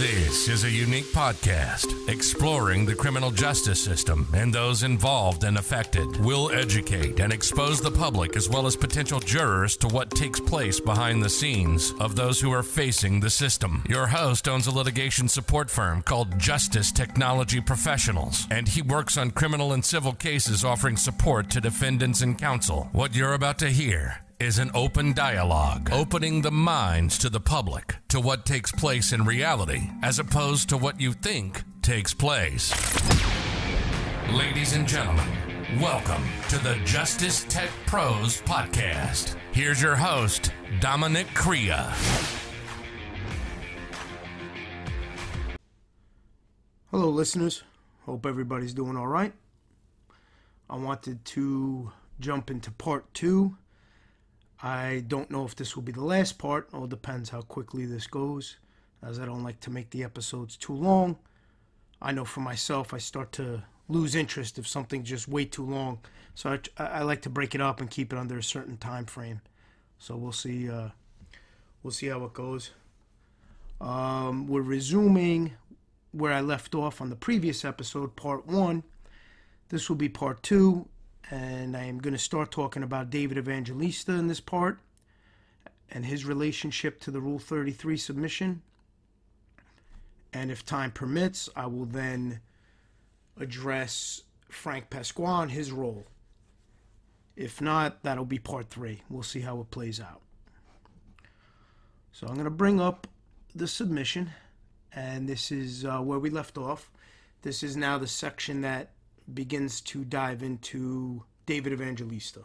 This is a unique podcast exploring the criminal justice system and those involved and affected. We'll educate and expose the public as well as potential jurors to what takes place behind the scenes of those who are facing the system. Your host owns a litigation support firm called Justice Technology Professionals, and he works on criminal and civil cases offering support to defendants and counsel. What you're about to hear is an open dialogue, opening the minds to the public to what takes place in reality as opposed to what you think takes place. Ladies and gentlemen, welcome to the Justice Tech Pros podcast. Here's your host, Dominic Crea. Hello, listeners. Hope everybody's doing all right. I wanted to jump into part two I don't know if this will be the last part. All depends how quickly this goes, as I don't like to make the episodes too long. I know for myself, I start to lose interest if something's just way too long. So I, I like to break it up and keep it under a certain time frame. So we'll see. Uh, we'll see how it goes. Um, we're resuming where I left off on the previous episode, part one. This will be part two, and I am going to start talking about David Evangelista in this part and his relationship to the Rule 33 submission. And if time permits, I will then address Frank Pasquale and his role. If not, that'll be part three. We'll see how it plays out. So I'm going to bring up the submission, and this is uh, where we left off. This is now the section that begins to dive into David Evangelista.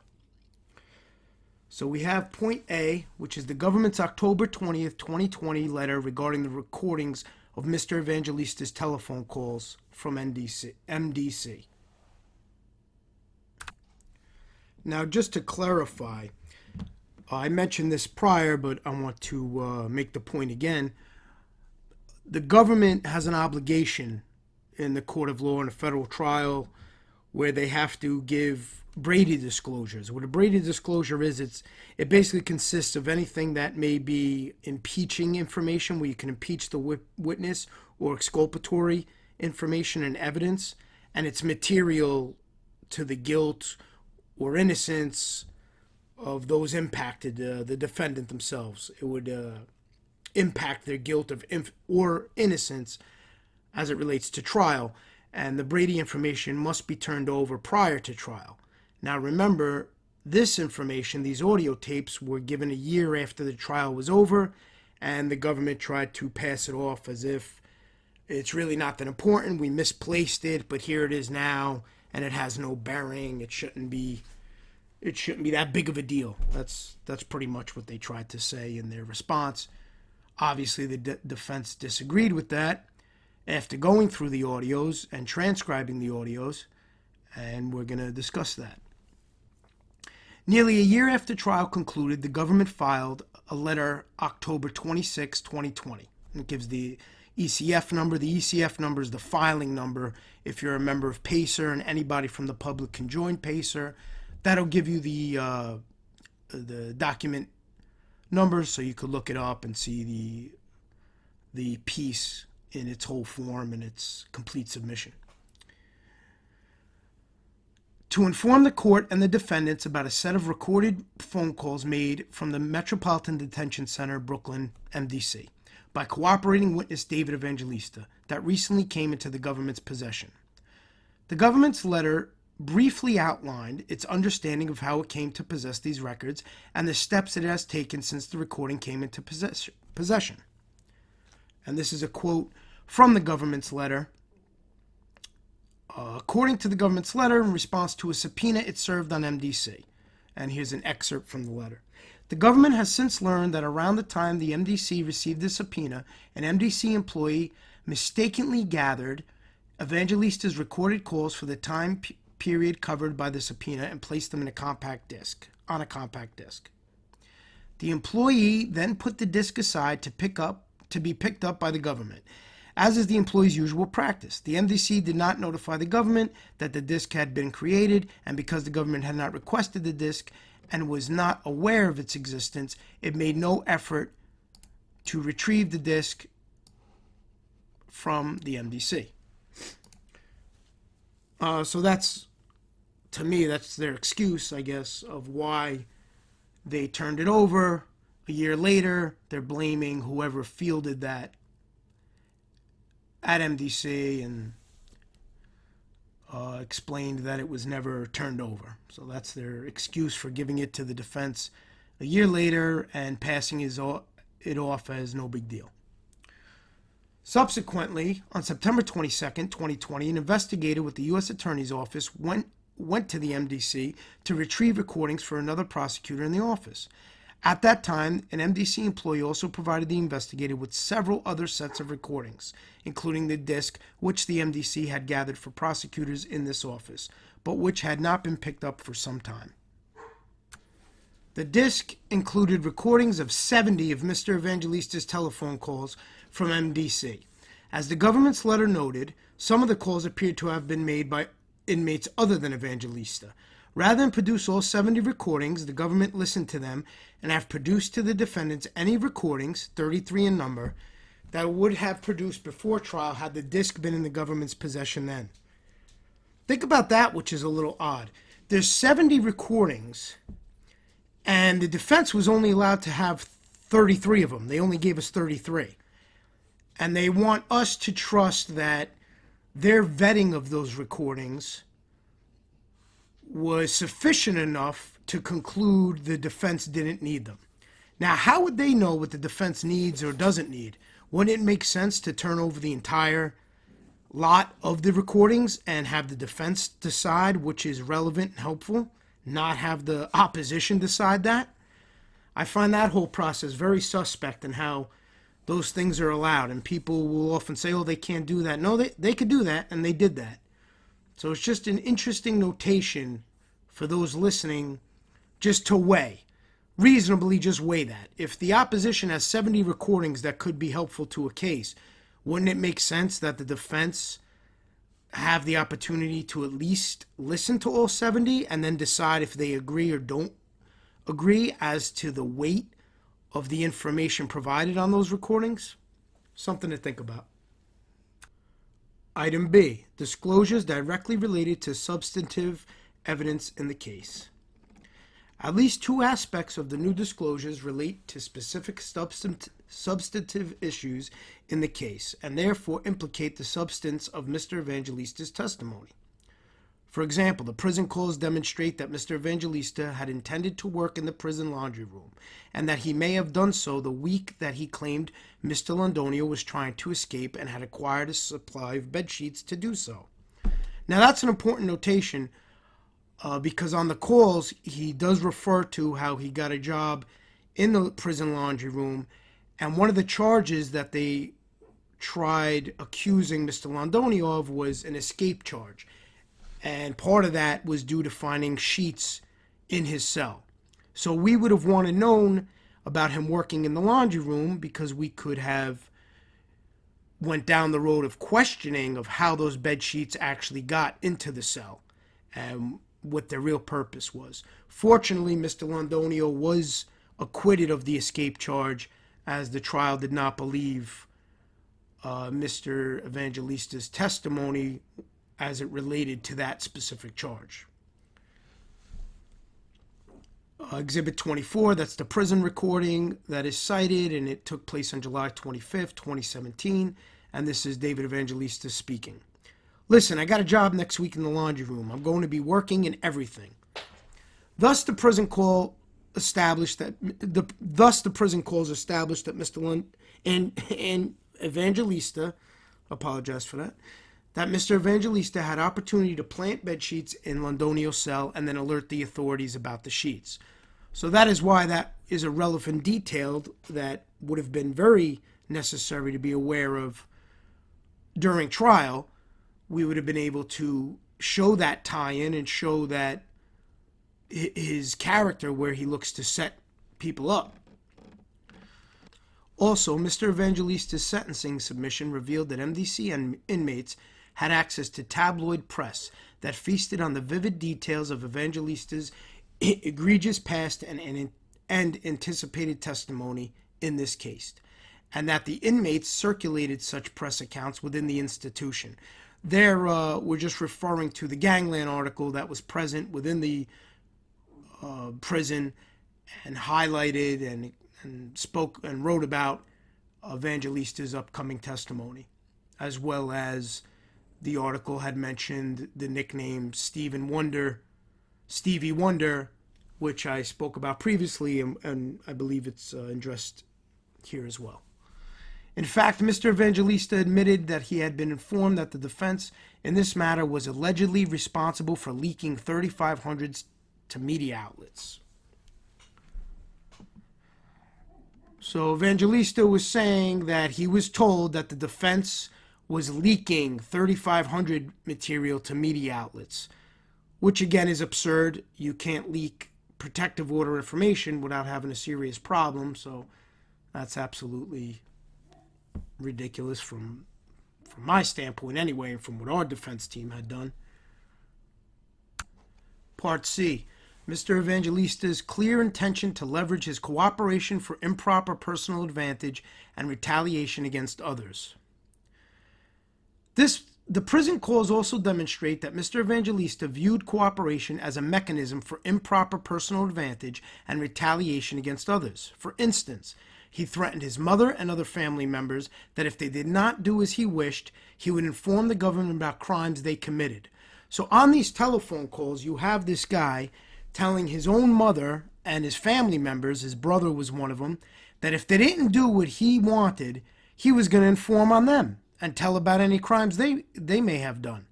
So we have point A, which is the government's October 20th, 2020 letter regarding the recordings of Mr. Evangelista's telephone calls from NDC, MDC. Now, just to clarify, I mentioned this prior, but I want to uh, make the point again. The government has an obligation in the court of law in a federal trial where they have to give Brady disclosures. What a Brady disclosure is, it's it basically consists of anything that may be impeaching information, where you can impeach the witness or exculpatory information and evidence, and it's material to the guilt or innocence of those impacted, uh, the defendant themselves. It would uh, impact their guilt of or innocence as it relates to trial, and the Brady information must be turned over prior to trial. Now remember, this information, these audio tapes, were given a year after the trial was over, and the government tried to pass it off as if it's really not that important. We misplaced it, but here it is now, and it has no bearing. It shouldn't be. It shouldn't be that big of a deal. That's that's pretty much what they tried to say in their response. Obviously, the de- defense disagreed with that. After going through the audios and transcribing the audios, and we're going to discuss that. Nearly a year after trial concluded, the government filed a letter October 26, 2020. It gives the ECF number. The ECF number is the filing number. If you're a member of PACER and anybody from the public can join PACER, that'll give you the uh, the document numbers so you could look it up and see the the piece in its whole form and its complete submission to inform the court and the defendants about a set of recorded phone calls made from the Metropolitan Detention Center, Brooklyn, MDC, by cooperating witness David Evangelista that recently came into the government's possession. The government's letter briefly outlined its understanding of how it came to possess these records and the steps it has taken since the recording came into possession. And this is a quote from the government's letter uh, according to the government's letter, in response to a subpoena it served on MDC. And here's an excerpt from the letter. The government has since learned that around the time the MDC received the subpoena, an MDC employee mistakenly gathered Evangelista's recorded calls for the time p- period covered by the subpoena and placed them in a compact disc on a compact disc. The employee then put the disc aside to pick up to be picked up by the government as is the employee's usual practice. The MDC did not notify the government that the disk had been created, and because the government had not requested the disk and was not aware of its existence, it made no effort to retrieve the disk from the MDC. Uh, so that's, to me, that's their excuse, I guess, of why they turned it over. A year later, they're blaming whoever fielded that at MDC and uh, explained that it was never turned over. So that's their excuse for giving it to the defense a year later and passing his, it off as no big deal. Subsequently, on September 22, 2020, an investigator with the U.S. Attorney's Office went, went to the MDC to retrieve recordings for another prosecutor in the office. At that time, an MDC employee also provided the investigator with several other sets of recordings, including the disc which the MDC had gathered for prosecutors in this office, but which had not been picked up for some time. The disc included recordings of 70 of Mr. Evangelista's telephone calls from MDC. As the government's letter noted, some of the calls appeared to have been made by inmates other than Evangelista. Rather than produce all 70 recordings, the government listened to them and have produced to the defendants any recordings, 33 in number, that would have produced before trial had the disc been in the government's possession then. Think about that, which is a little odd. There's 70 recordings, and the defense was only allowed to have 33 of them. They only gave us 33 and they want us to trust that their vetting of those recordings was sufficient enough to conclude the defense didn't need them. Now, how would they know what the defense needs or doesn't need? Wouldn't it make sense to turn over the entire lot of the recordings and have the defense decide which is relevant and helpful, not have the opposition decide that? I find that whole process very suspect in how those things are allowed. And people will often say, oh, they can't do that. No, they, they could do that, and they did that. So it's just an interesting notation for those listening just to weigh. Reasonably just weigh that. If the opposition has 70 recordings that could be helpful to a case, wouldn't it make sense that the defense have the opportunity to at least listen to all 70 and then decide if they agree or don't agree as to the weight of the information provided on those recordings? Something to think about. Item B Disclosures directly related to substantive evidence in the case. At least two aspects of the new disclosures relate to specific substant- substantive issues in the case and therefore implicate the substance of Mr. Evangelista's testimony. For example, the prison calls demonstrate that Mr. Evangelista had intended to work in the prison laundry room, and that he may have done so the week that he claimed Mr. Londonio was trying to escape and had acquired a supply of bed sheets to do so. Now, that's an important notation uh, because on the calls, he does refer to how he got a job in the prison laundry room, and one of the charges that they tried accusing Mr. Londonio of was an escape charge and part of that was due to finding sheets in his cell. So we would have wanted known about him working in the laundry room because we could have went down the road of questioning of how those bed sheets actually got into the cell and what their real purpose was. Fortunately, Mr. Londonio was acquitted of the escape charge as the trial did not believe uh, Mr. Evangelista's testimony as it related to that specific charge. Uh, Exhibit 24, that's the prison recording that is cited, and it took place on July 25th, 2017. And this is David Evangelista speaking. Listen, I got a job next week in the laundry room. I'm going to be working in everything. Thus, the prison call established that the thus the prison calls established that Mr. Lund and and Evangelista, apologize for that, that Mr. Evangelista had opportunity to plant bed sheets in Londonio's cell and then alert the authorities about the sheets. So that is why that is a relevant detail that would have been very necessary to be aware of during trial. We would have been able to show that tie-in and show that his character where he looks to set people up. Also, Mr. Evangelista's sentencing submission revealed that MDC and inmates had access to tabloid press that feasted on the vivid details of Evangelista's egregious past and, and, and anticipated testimony in this case. and that the inmates circulated such press accounts within the institution. There, uh, we're just referring to the gangland article that was present within the uh, prison and highlighted and, and spoke and wrote about Evangelista's upcoming testimony, as well as the article had mentioned the nickname Stephen Wonder, Stevie Wonder, which I spoke about previously, and, and I believe it's uh, addressed here as well. In fact, Mr. Evangelista admitted that he had been informed that the defense in this matter was allegedly responsible for leaking 3,500 to media outlets. So Evangelista was saying that he was told that the defense was leaking 3,500 material to media outlets, which again is absurd. You can't leak protective order information without having a serious problem, so that's absolutely ridiculous from from my standpoint anyway, and from what our defense team had done. Part C. Mr. Evangelista's clear intention to leverage his cooperation for improper personal advantage and retaliation against others. This the prison calls also demonstrate that Mr. Evangelista viewed cooperation as a mechanism for improper personal advantage and retaliation against others. For instance, he threatened his mother and other family members that if they did not do as he wished, he would inform the government about crimes they committed. So on these telephone calls, you have this guy telling his own mother and his family members, his brother was one of them, that if they didn't do what he wanted, he was going to inform on them and tell about any crimes they, they may have done.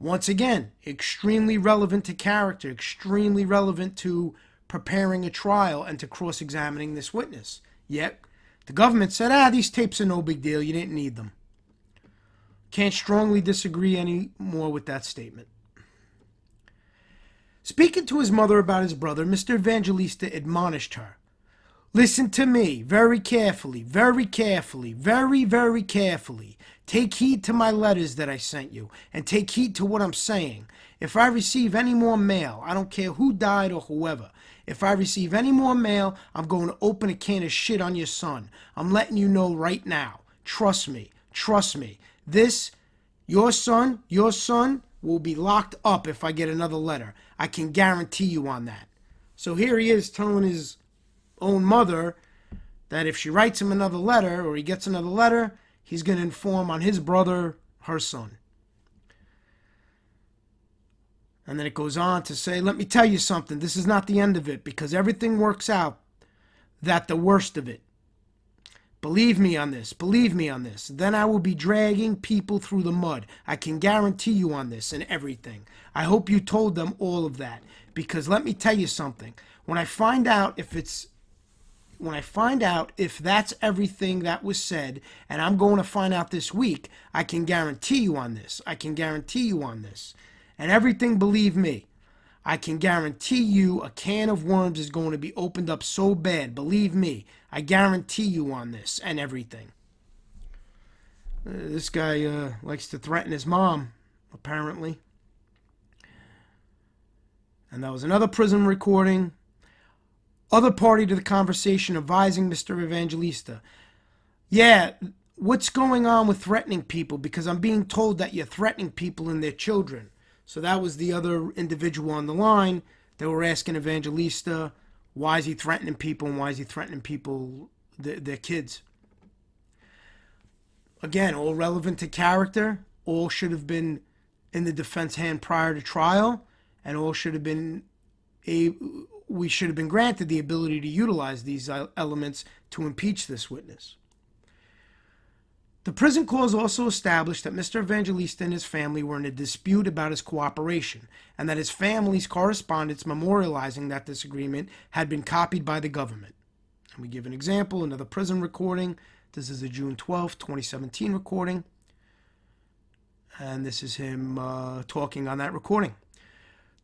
Once again, extremely relevant to character, extremely relevant to preparing a trial and to cross examining this witness. Yet, the government said, ah, these tapes are no big deal. You didn't need them. Can't strongly disagree any more with that statement. Speaking to his mother about his brother, Mr. Evangelista admonished her. Listen to me very carefully, very carefully, very, very carefully. Take heed to my letters that I sent you, and take heed to what I'm saying. If I receive any more mail, I don't care who died or whoever, if I receive any more mail, I'm going to open a can of shit on your son. I'm letting you know right now. Trust me. Trust me. This, your son, your son will be locked up if I get another letter. I can guarantee you on that. So here he is telling his own mother that if she writes him another letter or he gets another letter, he's going to inform on his brother, her son. And then it goes on to say, let me tell you something. This is not the end of it because everything works out that the worst of it. Believe me on this. Believe me on this. Then I will be dragging people through the mud. I can guarantee you on this and everything. I hope you told them all of that because let me tell you something. When I find out if it's when I find out if that's everything that was said, and I'm going to find out this week, I can guarantee you on this. I can guarantee you on this and everything, believe me. I can guarantee you a can of worms is going to be opened up so bad. Believe me. I guarantee you on this and everything. Uh, this guy uh, likes to threaten his mom, apparently. And that was another prison recording. Other party to the conversation advising Mr. Evangelista. Yeah, what's going on with threatening people? Because I'm being told that you're threatening people and their children. So that was the other individual on the line. They were asking Evangelista, why is he threatening people and why is he threatening people, their, their kids? Again, all relevant to character, all should have been in the defense hand prior to trial, and all should have been a we should have been granted the ability to utilize these elements to impeach this witness. The prison clause also established that Mr. Evangelista and his family were in a dispute about his cooperation, and that his family's correspondence memorializing that disagreement had been copied by the government. And we give an example, another prison recording. This is a June 12, 2017 recording. And this is him uh, talking on that recording.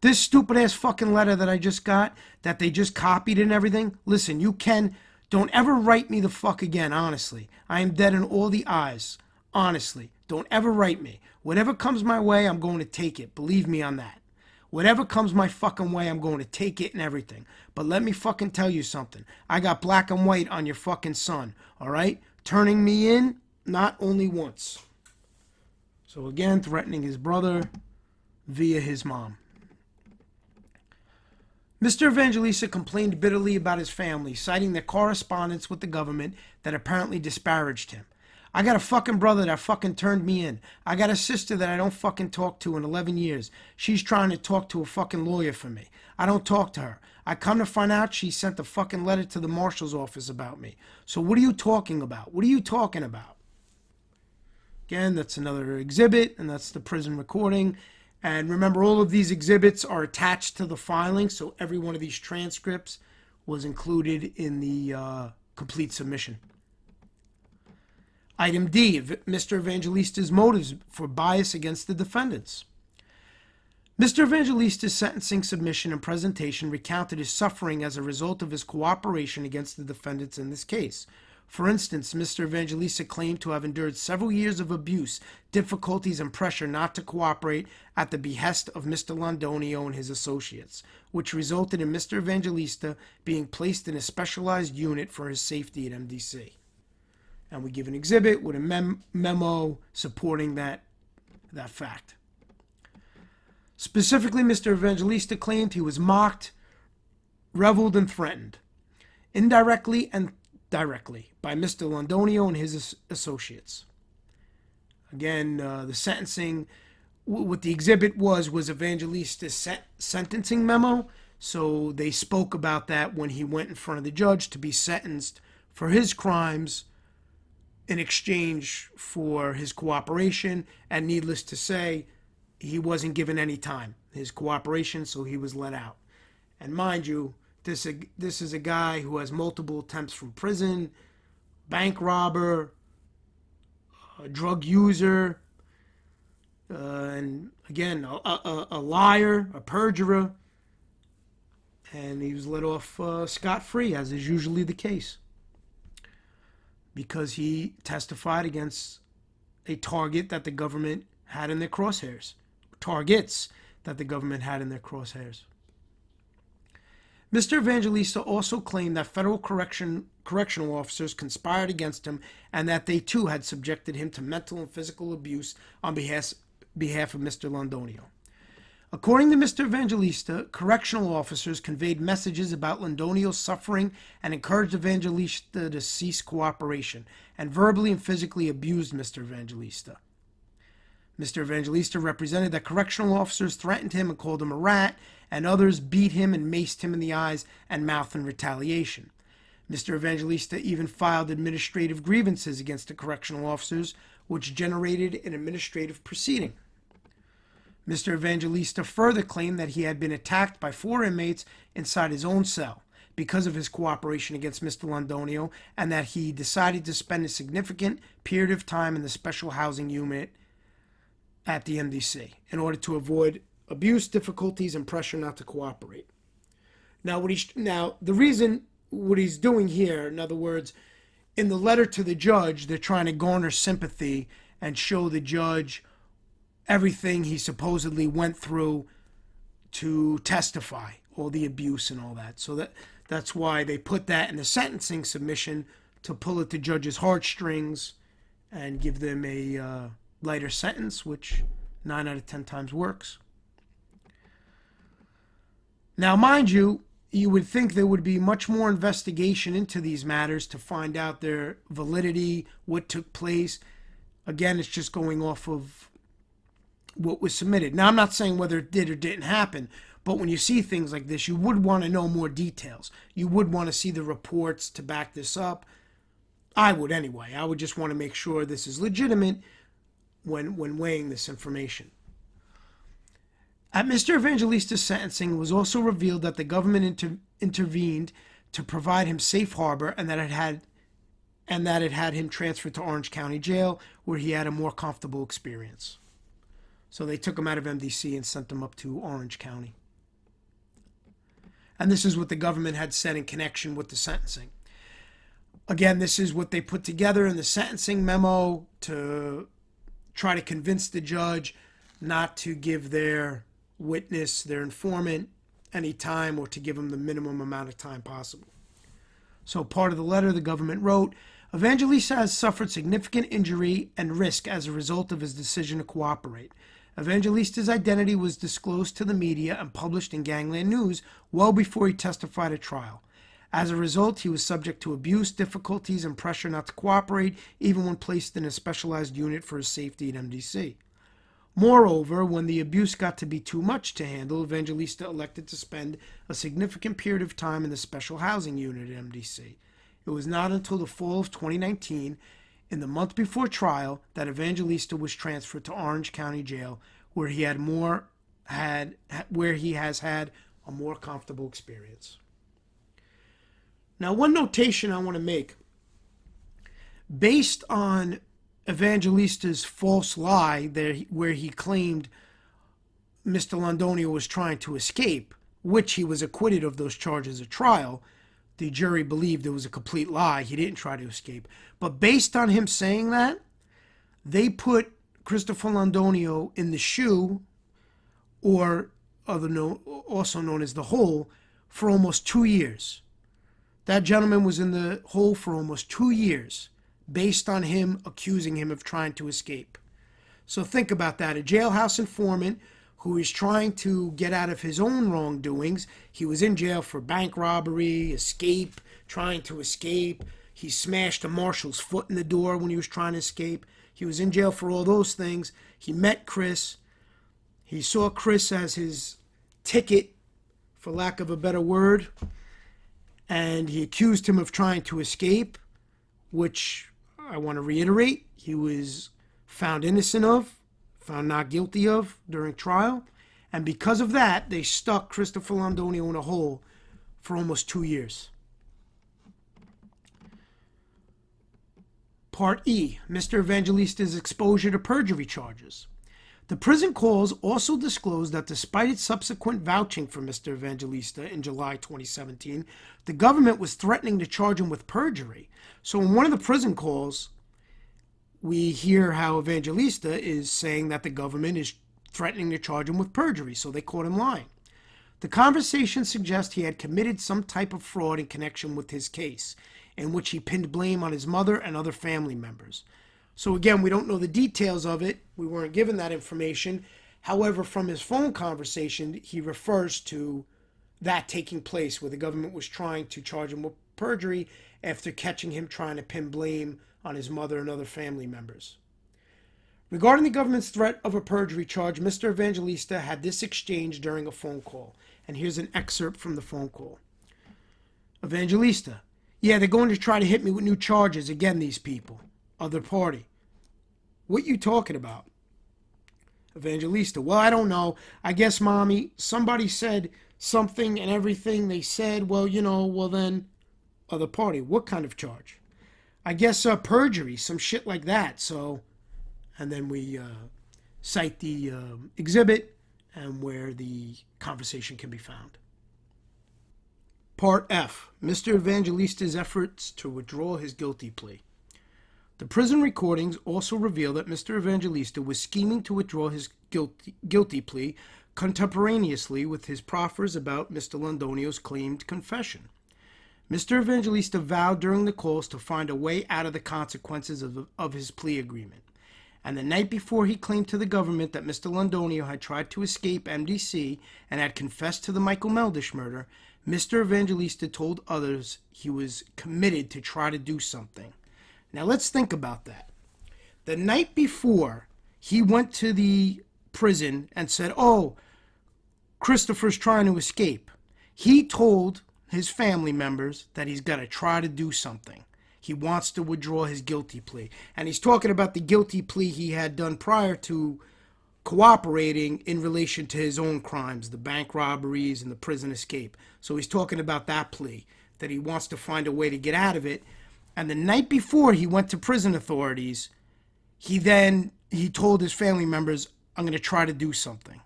This stupid ass fucking letter that I just got, that they just copied and everything. Listen, you can don't ever write me the fuck again, honestly. I am dead in all the eyes. Honestly. Don't ever write me. Whatever comes my way, I'm going to take it. Believe me on that. Whatever comes my fucking way, I'm going to take it and everything. But let me fucking tell you something. I got black and white on your fucking son, all right? Turning me in, not only once. So again, threatening his brother via his mom. Mr. Evangelista complained bitterly about his family, citing their correspondence with the government that apparently disparaged him. I got a fucking brother that fucking turned me in. I got a sister that I don't fucking talk to in 11 years. She's trying to talk to a fucking lawyer for me. I don't talk to her. I come to find out she sent a fucking letter to the marshal's office about me. So what are you talking about? What are you talking about? Again, that's another exhibit, and that's the prison recording. And remember, all of these exhibits are attached to the filing, so every one of these transcripts was included in the uh, complete submission. Item D, Mr. Evangelista's motives for bias against the defendants. Mr. Evangelista's sentencing submission and presentation recounted his suffering as a result of his cooperation against the defendants in this case. For instance, Mr. Evangelista claimed to have endured several years of abuse, difficulties, and pressure not to cooperate at the behest of Mr. Londonio and his associates, which resulted in Mr. Evangelista being placed in a specialized unit for his safety at MDC and we give an exhibit with a mem- memo supporting that that fact. Specifically, Mr. Evangelista claimed he was mocked, reveled, and threatened, indirectly and directly, by Mr. Londonio and his associates. Again, uh, the sentencing, what the exhibit was, was Evangelista's sentencing memo. So they spoke about that when he went in front of the judge to be sentenced for his crimes in exchange for his cooperation. And needless to say, he wasn't given any time. His cooperation, so he was let out. And mind you, this this is a guy who has multiple attempts from prison, bank robber, drug user, uh, and again a, a, a, liar, a perjurer. And he was let off uh, scot free, as is usually the case because he testified against a target that the government had in their crosshairs, targets that the government had in their crosshairs. Mr. Evangelista also claimed that federal correction, correctional officers conspired against him and that they too had subjected him to mental and physical abuse on behalf, behalf of Mr. Londonio. According to Mr. Evangelista, correctional officers conveyed messages about Londonio's suffering and encouraged Evangelista to cease cooperation, and verbally and physically abused Mr. Evangelista. Mr. Evangelista represented that correctional officers threatened him and called him a rat, and others beat him and maced him in the eyes and mouth in retaliation. Mr. Evangelista even filed administrative grievances against the correctional officers, which generated an administrative proceeding. Mr. Evangelista further claimed that he had been attacked by four inmates inside his own cell because of his cooperation against Mr. Londonio and that he decided to spend a significant period of time in the special housing unit at the MDC in order to avoid abuse, difficulties, and pressure not to cooperate. Now, what he's now the reason what he's doing here, in other words, in the letter to the judge, they're trying to garner sympathy and show the judge everything he supposedly went through to testify, all the abuse and all that. So that that's why they put that in the sentencing submission to pull at the judge's heartstrings and give them a uh, lighter sentence, which nine out of ten times works. Now, mind you, you would think there would be much more investigation into these matters to find out their validity, what took place. Again, it's just going off of what was submitted. Now, I'm not saying whether it did or didn't happen, but when you see things like this, you would want to know more details. You would want to see the reports to back this up. I would anyway. I would just want to make sure this is legitimate when when weighing this information. At Mr. Evangelista's sentencing, it was also revealed that the government inter- intervened to provide him safe harbor and that it had and that it had him transferred to Orange County Jail where he had a more comfortable experience. So they took him out of MDC and sent him up to Orange County. And this is what the government had said in connection with the sentencing. Again, this is what they put together in the sentencing memo to try to convince the judge not to give their witness, their informant, any time or to give them the minimum amount of time possible. So, part of the letter the government wrote Evangelista has suffered significant injury and risk as a result of his decision to cooperate. Evangelista's identity was disclosed to the media and published in Gangland News well before he testified at trial. As a result, he was subject to abuse, difficulties, and pressure not to cooperate, even when placed in a specialized unit for his safety at MDC. Moreover, when the abuse got to be too much to handle, Evangelista elected to spend a significant period of time in the special housing unit at MDC. It was not until the fall of 2019, in the month before trial, that Evangelista was transferred to Orange County Jail, where he had more had where he has had a more comfortable experience. Now, one notation I want to make based on Evangelista's false lie there where he claimed Mr. Londonio was trying to escape, which he was acquitted of those charges at trial. The jury believed it was a complete lie. He didn't try to escape. But based on him saying that, they put Christopher Londonio in the shoe, or other known, also known as the hole, for almost two years. That gentleman was in the hole for almost two years based on him accusing him of trying to escape. So think about that. A jailhouse informant who is trying to get out of his own wrongdoings. He was in jail for bank robbery, escape, trying to escape. He smashed a marshal's foot in the door when he was trying to escape. He was in jail for all those things. He met Chris. He saw Chris as his ticket, for lack of a better word, and he accused him of trying to escape, which I want to reiterate, he was found innocent of, found not guilty of during trial. And because of that, they stuck Christopher Londonio in a hole for almost two years. Part E Mr. Evangelista's exposure to perjury charges. The prison calls also disclosed that despite its subsequent vouching for Mr. Evangelista in July 2017, the government was threatening to charge him with perjury. So, in one of the prison calls, we hear how Evangelista is saying that the government is threatening to charge him with perjury, so they caught him lying. The conversation suggests he had committed some type of fraud in connection with his case, in which he pinned blame on his mother and other family members. So again, we don't know the details of it. We weren't given that information. However, from his phone conversation, he refers to that taking place where the government was trying to charge him with perjury after catching him trying to pin blame on his mother and other family members. Regarding the government's threat of a perjury charge, Mr. Evangelista had this exchange during a phone call. And here's an excerpt from the phone call. Evangelista, yeah, they're going to try to hit me with new charges again, these people other party. What you talking about? Evangelista. Well, I don't know. I guess, mommy, somebody said something and everything they said. Well, you know, well then, other party. What kind of charge? I guess uh, perjury, some shit like that. So, and then we uh, cite the uh, exhibit and where the conversation can be found. Part F Mr. Evangelista's efforts to withdraw his guilty plea. The prison recordings also reveal that Mr. Evangelista was scheming to withdraw his guilty, guilty plea contemporaneously with his proffers about Mr. Londonio's claimed confession. Mr. Evangelista vowed during the calls to find a way out of the consequences of, of his plea agreement. And the night before he claimed to the government that Mr. Londonio had tried to escape MDC and had confessed to the Michael Meldish murder, Mr. Evangelista told others he was committed to try to do something. Now let's think about that. The night before, he went to the prison and said, Oh, Christopher's trying to escape. He told his family members that he's got to try to do something. He wants to withdraw his guilty plea. And he's talking about the guilty plea he had done prior to cooperating in relation to his own crimes, the bank robberies and the prison escape. So he's talking about that plea, that he wants to find a way to get out of it and the night before he went to prison authorities, he then he told his family members, "I'm going to try to do something."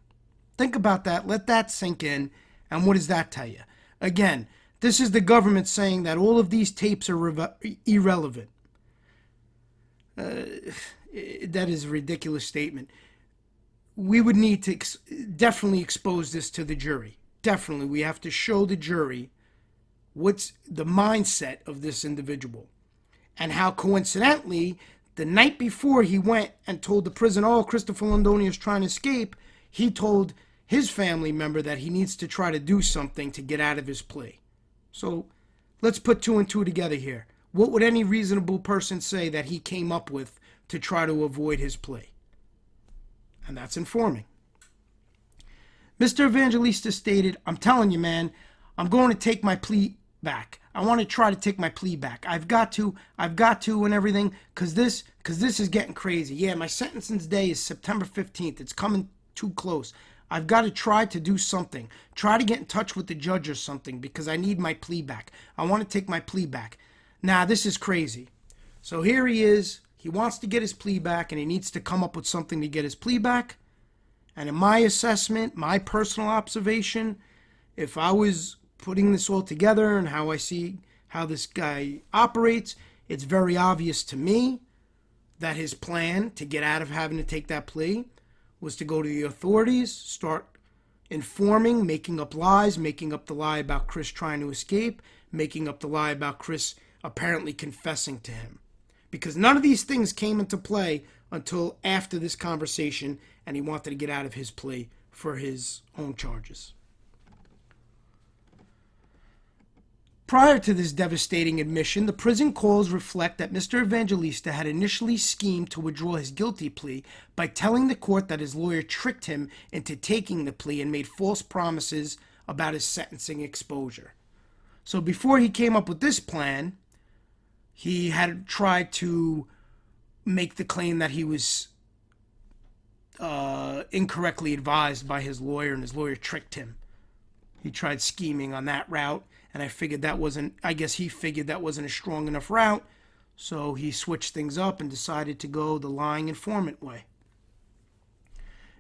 Think about that. Let that sink in. And what does that tell you? Again, this is the government saying that all of these tapes are irrelevant. Uh, that is a ridiculous statement. we would need to ex- definitely expose this to the jury. Definitely, we have to show the jury what's the mindset of this individual and how coincidentally the night before he went and told the prison oh christopher Londonio is trying to escape he told his family member that he needs to try to do something to get out of his plea so let's put two and two together here. What would any reasonable person say that he came up with to try to avoid his plea and that's informing. Mr evangelista stated i'm telling you man i'm going to take my plea back. I want to try to take my plea back. I've got to, I've got to, and everything, cause this, cause this is getting crazy. Yeah, my sentencing day is September 15th. It's coming too close. I've got to try to do something. Try to get in touch with the judge or something because I need my plea back. I want to take my plea back. Now, this is crazy. So here he is. He wants to get his plea back and he needs to come up with something to get his plea back. And in my assessment, my personal observation, if I was putting this all together and how I see how this guy operates, it's very obvious to me that his plan to get out of having to take that plea was to go to the authorities, start informing, making up lies, making up the lie about Chris trying to escape, making up the lie about Chris apparently confessing to him. Because none of these things came into play until after this conversation and he wanted to get out of his plea for his own charges. Prior to this devastating admission, the prison calls reflect that Mr. Evangelista had initially schemed to withdraw his guilty plea by telling the court that his lawyer tricked him into taking the plea and made false promises about his sentencing exposure. So before he came up with this plan, he had tried to make the claim that he was uh, incorrectly advised by his lawyer and his lawyer tricked him. He tried scheming on that route and I figured that wasn't, I guess he figured that wasn't a strong enough route. So he switched things up and decided to go the lying informant way.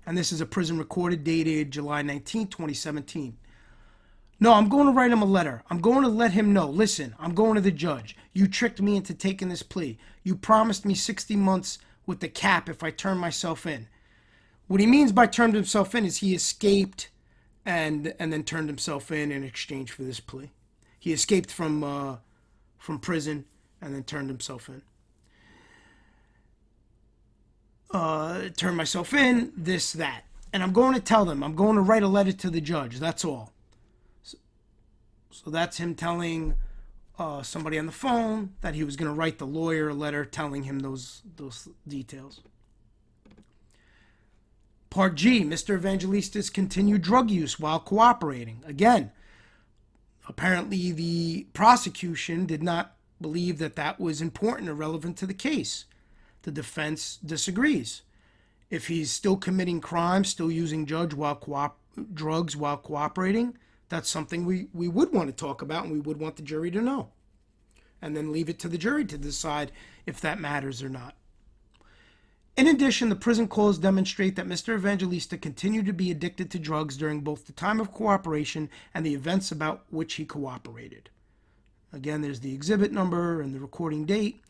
And this is a prison recorded dated July 19, 2017. No, I'm going to write him a letter. I'm going to let him know. Listen, I'm going to the judge. You tricked me into taking this plea. You promised me 60 months with the cap if I turn myself in. What he means by turned himself in is he escaped and and then turned himself in in exchange for this plea. He escaped from uh, from prison and then turned himself in. Uh, turn myself in, this, that. And I'm going to tell them, I'm going to write a letter to the judge. That's all. So, so that's him telling uh, somebody on the phone that he was going to write the lawyer a letter telling him those those details. Part G, Mr. Evangelista's continued drug use while cooperating. Again, Apparently, the prosecution did not believe that that was important or relevant to the case. The defense disagrees. If he's still committing crimes, still using while drugs while cooperating, that's something we, we would want to talk about and we would want the jury to know. And then leave it to the jury to decide if that matters or not. In addition, the prison calls demonstrate that Mr. Evangelista continued to be addicted to drugs during both the time of cooperation and the events about which he cooperated. Again, there's the exhibit number and the recording date.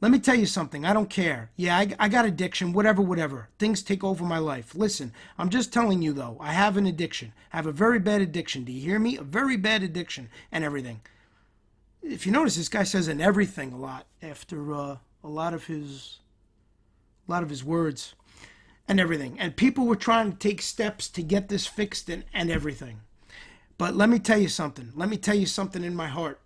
Let me tell you something. I don't care. Yeah, I, I, got addiction, whatever, whatever. Things take over my life. Listen, I'm just telling you, though, I have an addiction. I have a very bad addiction. Do you hear me? A very bad addiction and everything. If you notice, this guy says and everything a lot after uh, a lot of his a lot of his words and everything. And people were trying to take steps to get this fixed and, and everything. But let me tell you something. Let me tell you something in my heart.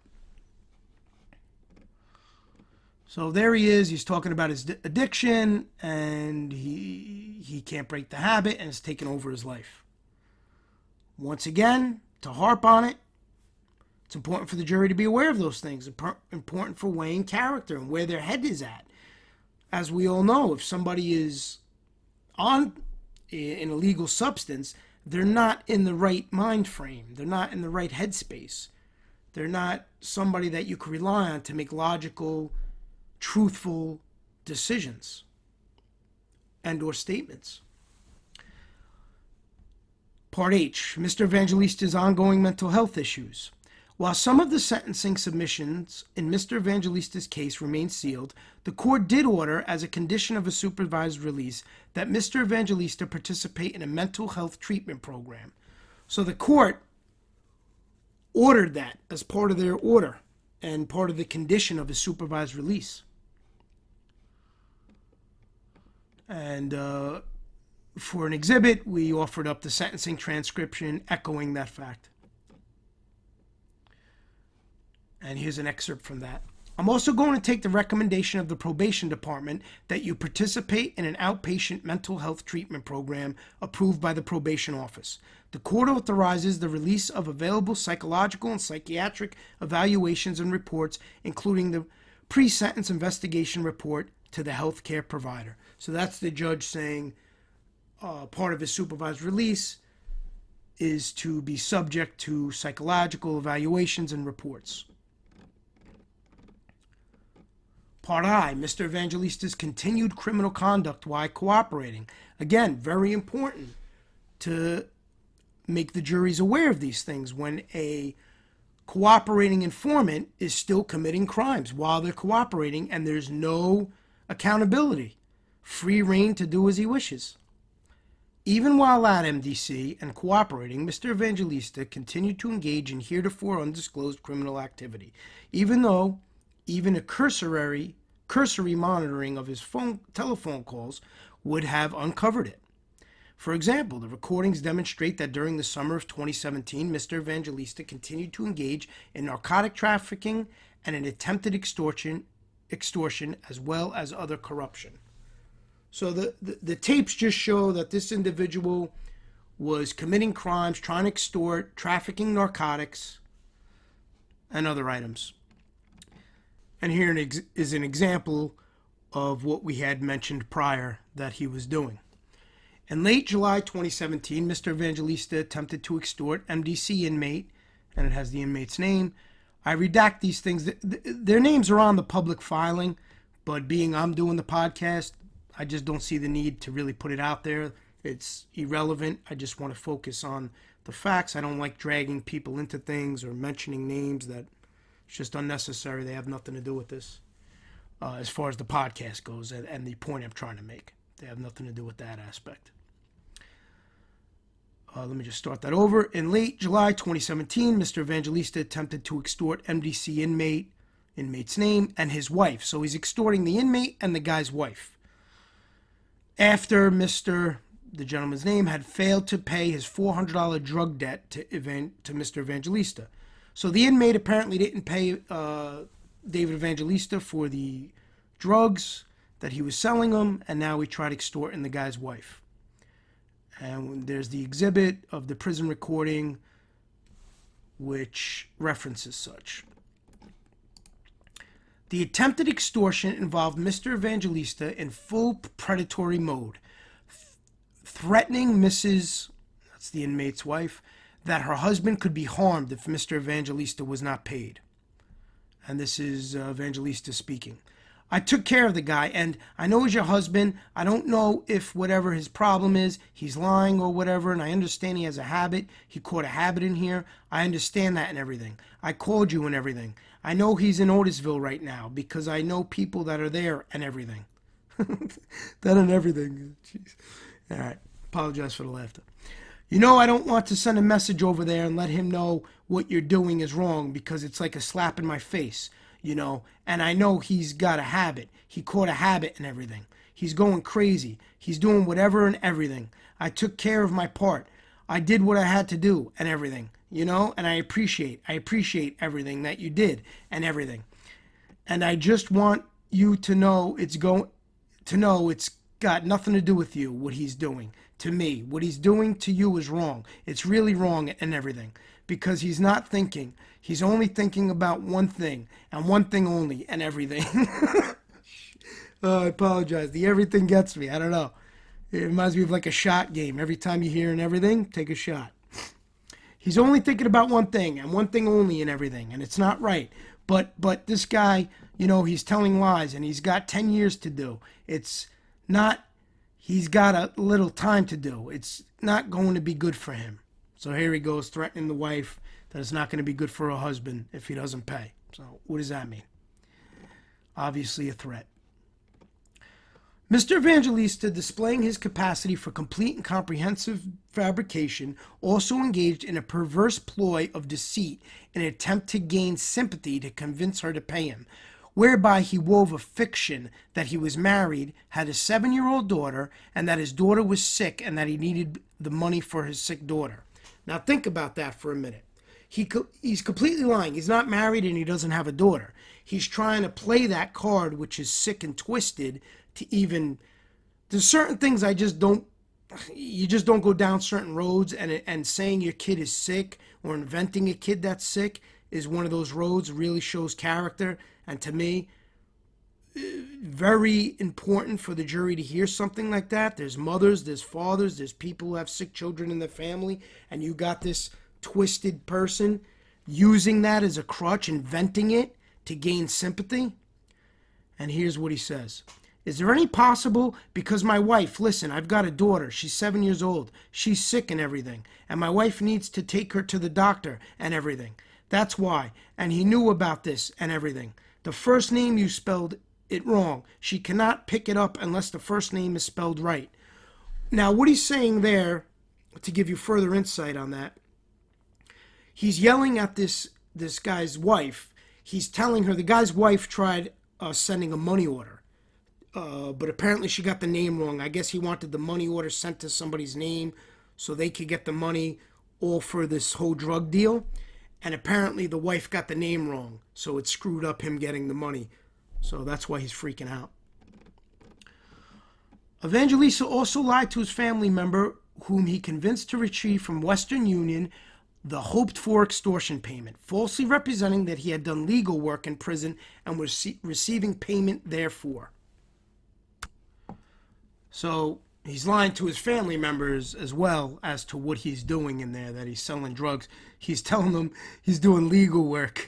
So there he is. He's talking about his addiction and he he can't break the habit and it's taken over his life. Once again, to harp on it, it's important for the jury to be aware of those things. Important for weighing character and where their head is at as we all know, if somebody is on an illegal substance, they're not in the right mind frame. They're not in the right headspace. They're not somebody that you can rely on to make logical, truthful decisions and or statements. Part H, Mr. Evangelista's ongoing mental health issues. While some of the sentencing submissions in Mr. Evangelista's case remain sealed, the court did order, as a condition of a supervised release, that Mr. Evangelista participate in a mental health treatment program. So the court ordered that as part of their order and part of the condition of his supervised release. And uh, for an exhibit, we offered up the sentencing transcription echoing that fact. And here's an excerpt from that. I'm also going to take the recommendation of the probation department that you participate in an outpatient mental health treatment program approved by the probation office. The court authorizes the release of available psychological and psychiatric evaluations and reports, including the pre sentence investigation report, to the healthcare provider. So that's the judge saying uh, part of his supervised release is to be subject to psychological evaluations and reports. Part I, Mr. Evangelista's continued criminal conduct while cooperating. Again, very important to make the juries aware of these things when a cooperating informant is still committing crimes while they're cooperating and there's no accountability, free reign to do as he wishes. Even while at MDC and cooperating, Mr. Evangelista continued to engage in heretofore undisclosed criminal activity, even though even a cursory, cursory monitoring of his phone, telephone calls would have uncovered it. For example, the recordings demonstrate that during the summer of 2017, Mr. Evangelista continued to engage in narcotic trafficking and an attempted extortion, extortion as well as other corruption. So the, the, the tapes just show that this individual was committing crimes, trying to extort, trafficking narcotics, and other items. And here is an example of what we had mentioned prior that he was doing. In late July 2017, Mr. Evangelista attempted to extort MDC inmate, and it has the inmate's name. I redact these things. Their names are on the public filing, but being I'm doing the podcast, I just don't see the need to really put it out there. It's irrelevant. I just want to focus on the facts. I don't like dragging people into things or mentioning names that it's just unnecessary. They have nothing to do with this uh, as far as the podcast goes and, and the point I'm trying to make. They have nothing to do with that aspect. Uh, let me just start that over. In late July 2017, Mr. Evangelista attempted to extort MDC inmate, inmate's name, and his wife. So he's extorting the inmate and the guy's wife. After Mr. the gentleman's name had failed to pay his $400 drug debt to, to Mr. Evangelista. So the inmate apparently didn't pay uh, David Evangelista for the drugs that he was selling them, and now he tried extorting the guy's wife. And there's the exhibit of the prison recording which references such. The attempted extortion involved Mr. Evangelista in full predatory mode, th- threatening Mrs. that's the inmate's wife, that her husband could be harmed if Mr. Evangelista was not paid. And this is uh, Evangelista speaking. I took care of the guy, and I know he's your husband. I don't know if whatever his problem is, he's lying or whatever, and I understand he has a habit. He caught a habit in here. I understand that and everything. I called you and everything. I know he's in Otisville right now because I know people that are there and everything. that and everything. Jeez. All right. Apologize for the laughter. You know, I don't want to send a message over there and let him know what you're doing is wrong because it's like a slap in my face you know, and I know he's got a habit. He caught a habit and everything. He's going crazy. He's doing whatever and everything. I took care of my part. I did what I had to do and everything, you know, and I appreciate, I appreciate everything that you did and everything. And I just want you to know it's going to know it's got nothing to do with you what he's doing to me. What he's doing to you is wrong. It's really wrong and everything because he's not thinking. He's only thinking about one thing and one thing only and everything. oh, I apologize. The everything gets me. I don't know. It reminds me of like a shot game. Every time you hear and everything, take a shot. He's only thinking about one thing and one thing only and everything, and it's not right. But but this guy, you know, he's telling lies and he's got 10 years to do. It's not he's got a little time to do. It's not going to be good for him. So here he goes threatening the wife that it's not going to be good for her husband if he doesn't pay. So, what does that mean? Obviously, a threat. Mr. Evangelista, displaying his capacity for complete and comprehensive fabrication, also engaged in a perverse ploy of deceit in an attempt to gain sympathy to convince her to pay him, whereby he wove a fiction that he was married, had a seven year old daughter, and that his daughter was sick and that he needed the money for his sick daughter. Now, think about that for a minute. He, he's completely lying. He's not married and he doesn't have a daughter. He's trying to play that card, which is sick and twisted, to even. There's certain things I just don't. You just don't go down certain roads, and and saying your kid is sick or inventing a kid that's sick is one of those roads. Really shows character, and to me, very important for the jury to hear something like that. There's mothers, there's fathers, there's people who have sick children in their family, and you got this twisted person using that as a crutch, inventing it to gain sympathy. And here's what he says Is there any possible, because my wife, listen, I've got a daughter, she's seven years old, she's sick and everything, and my wife needs to take her to the doctor and everything. That's why. And he knew about this and everything. The first name you spelled it wrong. She cannot pick it up unless the first name is spelled right. Now, what he's saying there, to give you further insight on that, he's yelling at this this guy's wife. He's telling her the guy's wife tried uh, sending a money order, uh, but apparently she got the name wrong. I guess he wanted the money order sent to somebody's name so they could get the money all for this whole drug deal. And apparently the wife got the name wrong, so it screwed up him getting the money. So that's why he's freaking out. Evangelista also lied to his family member, whom he convinced to retrieve from Western Union the hoped for extortion payment, falsely representing that he had done legal work in prison and was receiving payment therefor. So he's lying to his family members as well as to what he's doing in there, that he's selling drugs. He's telling them he's doing legal work.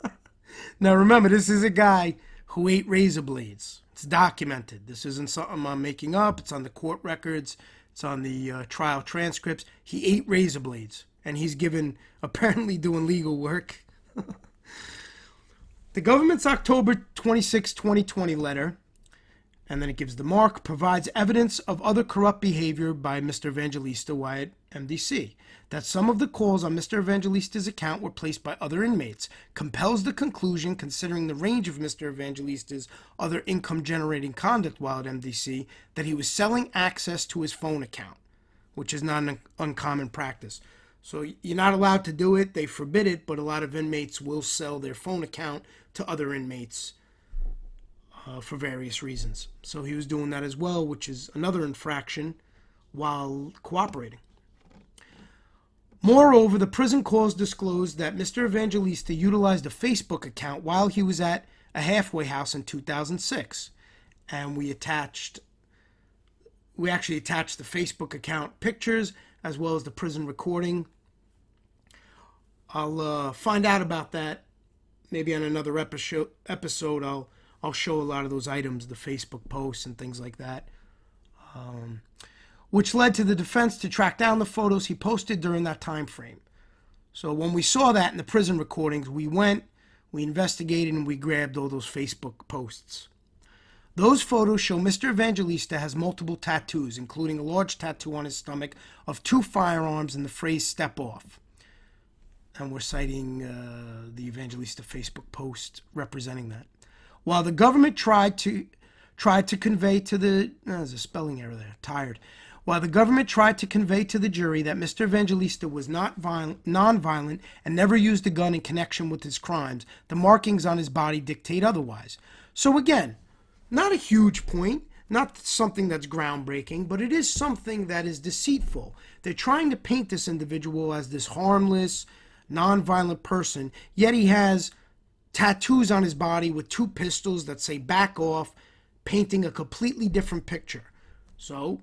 now remember, this is a guy who ate razor blades. It's documented. This isn't something I'm making up. It's on the court records. It's on the uh, trial transcripts. He ate razor blades and he's given apparently doing legal work. the government's October 26, 2020 letter, and then it gives the mark, provides evidence of other corrupt behavior by Mr. Evangelista Wyatt MDC. That some of the calls on Mr. Evangelista's account were placed by other inmates compels the conclusion, considering the range of Mr. Evangelista's other income generating conduct while at MDC, that he was selling access to his phone account, which is not an uncommon practice. So you're not allowed to do it. They forbid it, but a lot of inmates will sell their phone account to other inmates uh, for various reasons. So he was doing that as well, which is another infraction while cooperating. Moreover, the prison calls disclosed that Mr. Evangelista utilized a Facebook account while he was at a halfway house in 2006. And we attached, we actually attached the Facebook account pictures as well as the prison recording I'll uh, find out about that maybe on another episode. Episode, I'll I'll show a lot of those items, the Facebook posts and things like that, um, which led to the defense to track down the photos he posted during that time frame. So when we saw that in the prison recordings, we went, we investigated, and we grabbed all those Facebook posts. Those photos show Mr. Evangelista has multiple tattoos, including a large tattoo on his stomach of two firearms and the phrase step off and we're citing uh, the Evangelista Facebook post representing that. While the government tried to tried to convey to the oh, there's a spelling error there. Tired. While the government tried to convey to the jury that Mr. Evangelista was not violent, non-violent and never used a gun in connection with his crimes, the markings on his body dictate otherwise. So again, not a huge point, not something that's groundbreaking, but it is something that is deceitful. They're trying to paint this individual as this harmless, non-violent person, yet he has tattoos on his body with two pistols that say back off, painting a completely different picture. So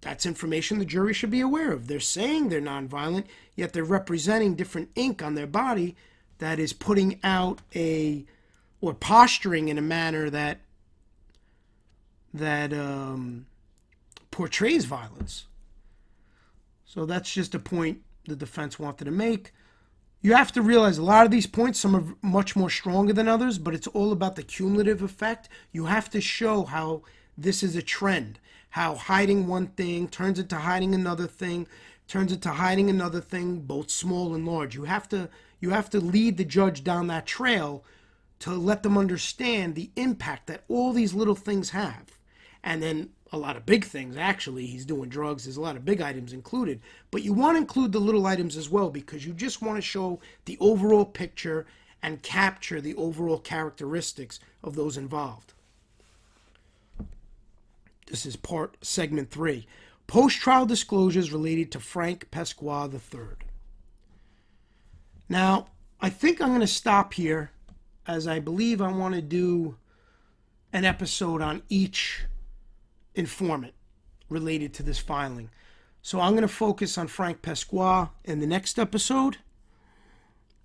that's information the jury should be aware of. They're saying they're nonviolent, yet they're representing different ink on their body that is putting out a or posturing in a manner that that um, portrays violence. So that's just a point the defense wanted to make. You have to realize a lot of these points, some are much more stronger than others, but it's all about the cumulative effect. You have to show how this is a trend, how hiding one thing turns into hiding another thing, turns into hiding another thing, both small and large. You have to you have to lead the judge down that trail to let them understand the impact that all these little things have. And then a lot of big things. Actually he's doing drugs. There's a lot of big items included. But you want to include the little items as well because you just want to show the overall picture and capture the overall characteristics of those involved. This is part segment 3 post-trial disclosures related to frank pesqua iii now i think i'm going to stop here as i believe i want to do an episode on each informant related to this filing. So I'm going to focus on Frank Pesqua in the next episode,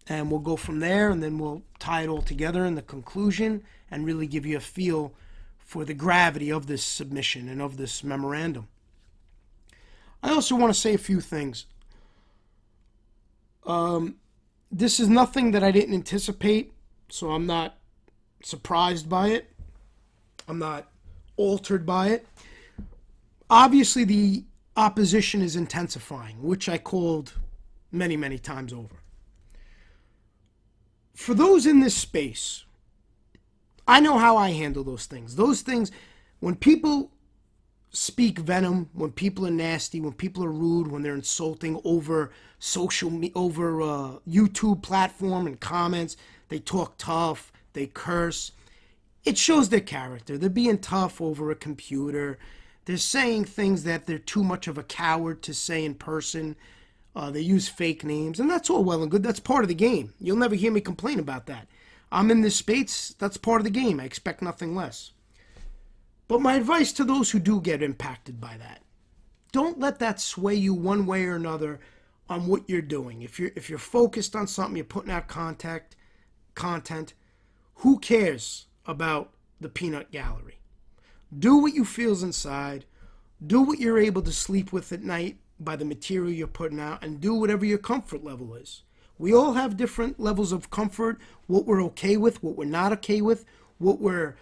and we'll go from there, and then we'll tie it all together in the conclusion and really give you a feel for the gravity of this submission and of this memorandum. I also want to say a few things. Um, this is nothing that I didn't anticipate, so I'm not surprised by it. I'm not altered by it. Obviously, the opposition is intensifying, which I called many, many times over. For those in this space, I know how I handle those things. Those things, when people speak venom, when people are nasty, when people are rude, when they're insulting over social, over uh, YouTube platform and comments, they talk tough, they curse. It shows their character. They're being tough over a computer they're saying things that they're too much of a coward to say in person. Uh, they use fake names, and that's all well and good. That's part of the game. You'll never hear me complain about that. I'm in this space, that's part of the game. I expect nothing less. But my advice to those who do get impacted by that don't let that sway you one way or another on what you're doing. If you're if you're focused on something, you're putting out contact content, who cares about the peanut gallery? Do what you feels inside. Do what you're able to sleep with at night by the material you're putting out and do whatever your comfort level is. We all have different levels of comfort, what we're okay with, what we're not okay with, what we're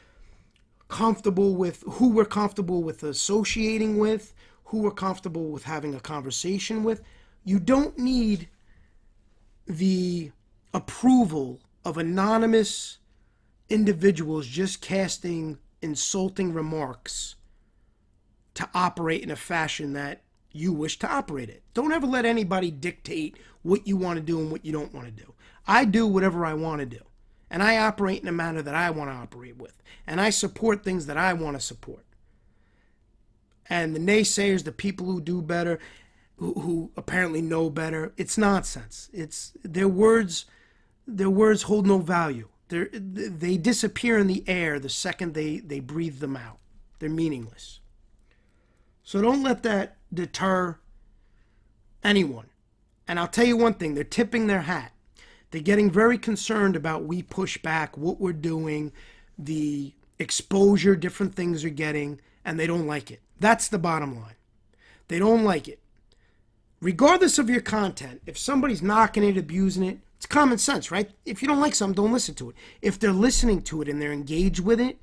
comfortable with, who we're comfortable with associating with, who we're comfortable with having a conversation with. You don't need the approval of anonymous individuals just casting insulting remarks to operate in a fashion that you wish to operate it. Don't ever let anybody dictate what you want to do and what you don't want to do. I do whatever I want to do. And I operate in a manner that I want to operate with. And I support things that I want to support. And the naysayers, the people who do better, who, who apparently know better, it's nonsense. It's their words their words hold no value. They're, they disappear in the air the second they, they breathe them out. They're meaningless. So don't let that deter anyone. And I'll tell you one thing they're tipping their hat. They're getting very concerned about we push back, what we're doing, the exposure different things are getting, and they don't like it. That's the bottom line. They don't like it. Regardless of your content, if somebody's knocking it, abusing it, it's common sense, right? If you don't like something, don't listen to it. If they're listening to it and they're engaged with it,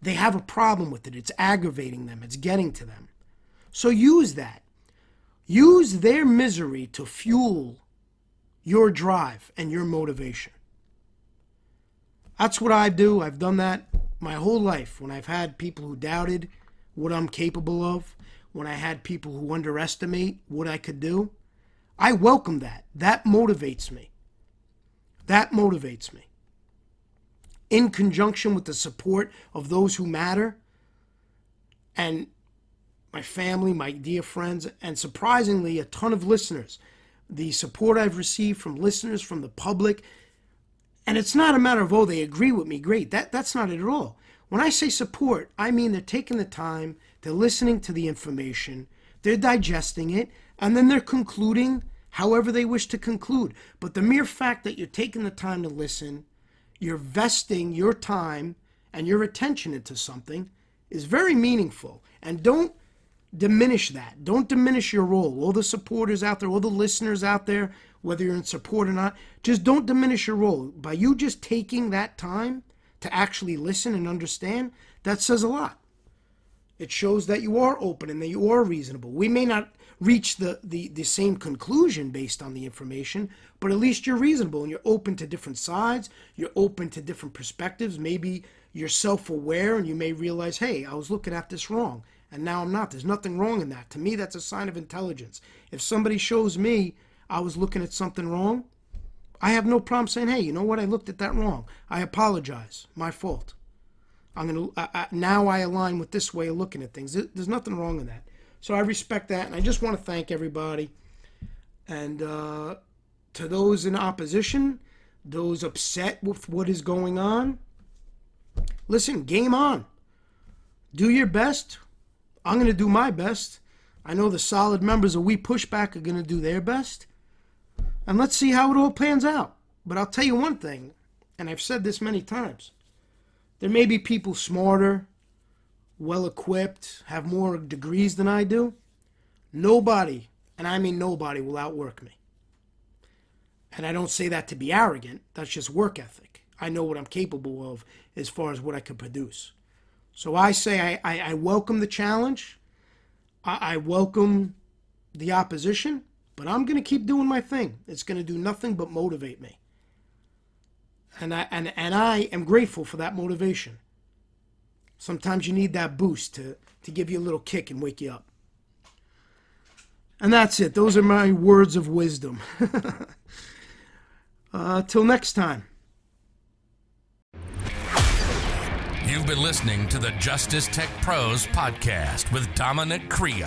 they have a problem with it. It's aggravating them, it's getting to them. So use that. Use their misery to fuel your drive and your motivation. That's what I do. I've done that my whole life when I've had people who doubted what I'm capable of, when I had people who underestimate what I could do. I welcome that. That motivates me. That motivates me. In conjunction with the support of those who matter and my family, my dear friends, and surprisingly, a ton of listeners. The support I've received from listeners, from the public, and it's not a matter of, oh, they agree with me, great. That, that's not it at all. When I say support, I mean they're taking the time, they're listening to the information, they're digesting it, and then they're concluding however they wish to conclude. But the mere fact that you're taking the time to listen, you're vesting your time and your attention into something is very meaningful. And don't diminish that. Don't diminish your role. All the supporters out there, all the listeners out there, whether you're in support or not, just don't diminish your role. By you just taking that time to actually listen and understand, that says a lot. It shows that you are open and that you are reasonable. We may not reach the, the, the same conclusion based on the information, but at least you're reasonable and you're open to different sides. You're open to different perspectives. Maybe you're self aware and you may realize, hey, I was looking at this wrong and now I'm not. There's nothing wrong in that. To me, that's a sign of intelligence. If somebody shows me I was looking at something wrong, I have no problem saying, hey, you know what? I looked at that wrong. I apologize. My fault. I'm gonna now I align with this way of looking at things. There's nothing wrong in that. So I respect that, and I just want to thank everybody. And uh, to those in opposition, those upset with what is going on, listen, game on. Do your best. I'm going to do my best. I know the solid members of We Pushback are going to do their best. And let's see how it all pans out. But I'll tell you one thing, and I've said this many times there may be people smarter, well equipped, have more degrees than I do. Nobody, and I mean nobody, will outwork me. And I don't say that to be arrogant, that's just work ethic. I know what I'm capable of as far as what I could produce. So I say I, I, I welcome the challenge. I, I welcome the opposition, but I'm going to keep doing my thing. It's going to do nothing but motivate me and I and, and I am grateful for that motivation. Sometimes you need that boost to, to give you a little kick and wake you up. And that's it. Those are my words of wisdom. uh, till next time. You've been listening to the Justice Tech Pros podcast with Dominic Crea,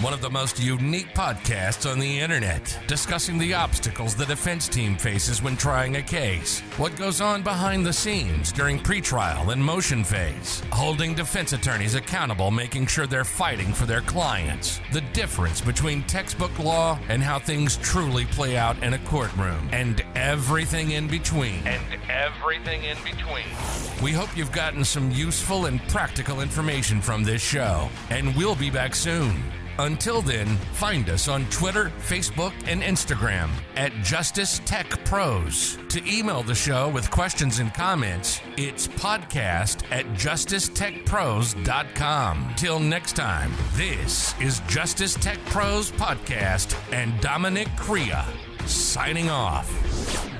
one of the most unique podcasts on the internet, discussing the obstacles the defense team faces when trying a case, what goes on behind the scenes during pretrial and motion phase, holding defense attorneys accountable, making sure they're fighting for their clients, the difference between textbook law and how things truly play out in a courtroom, and everything in between. And everything in between. We hope you've gotten some useful and practical information from this show, and we'll be back soon. Until then, find us on Twitter, Facebook, and Instagram at Justice Tech Pros. To email the show with questions and comments, it's podcast at justicetechpros.com. Till next time, this is Justice Tech Pros Podcast and Dominic Crea signing off.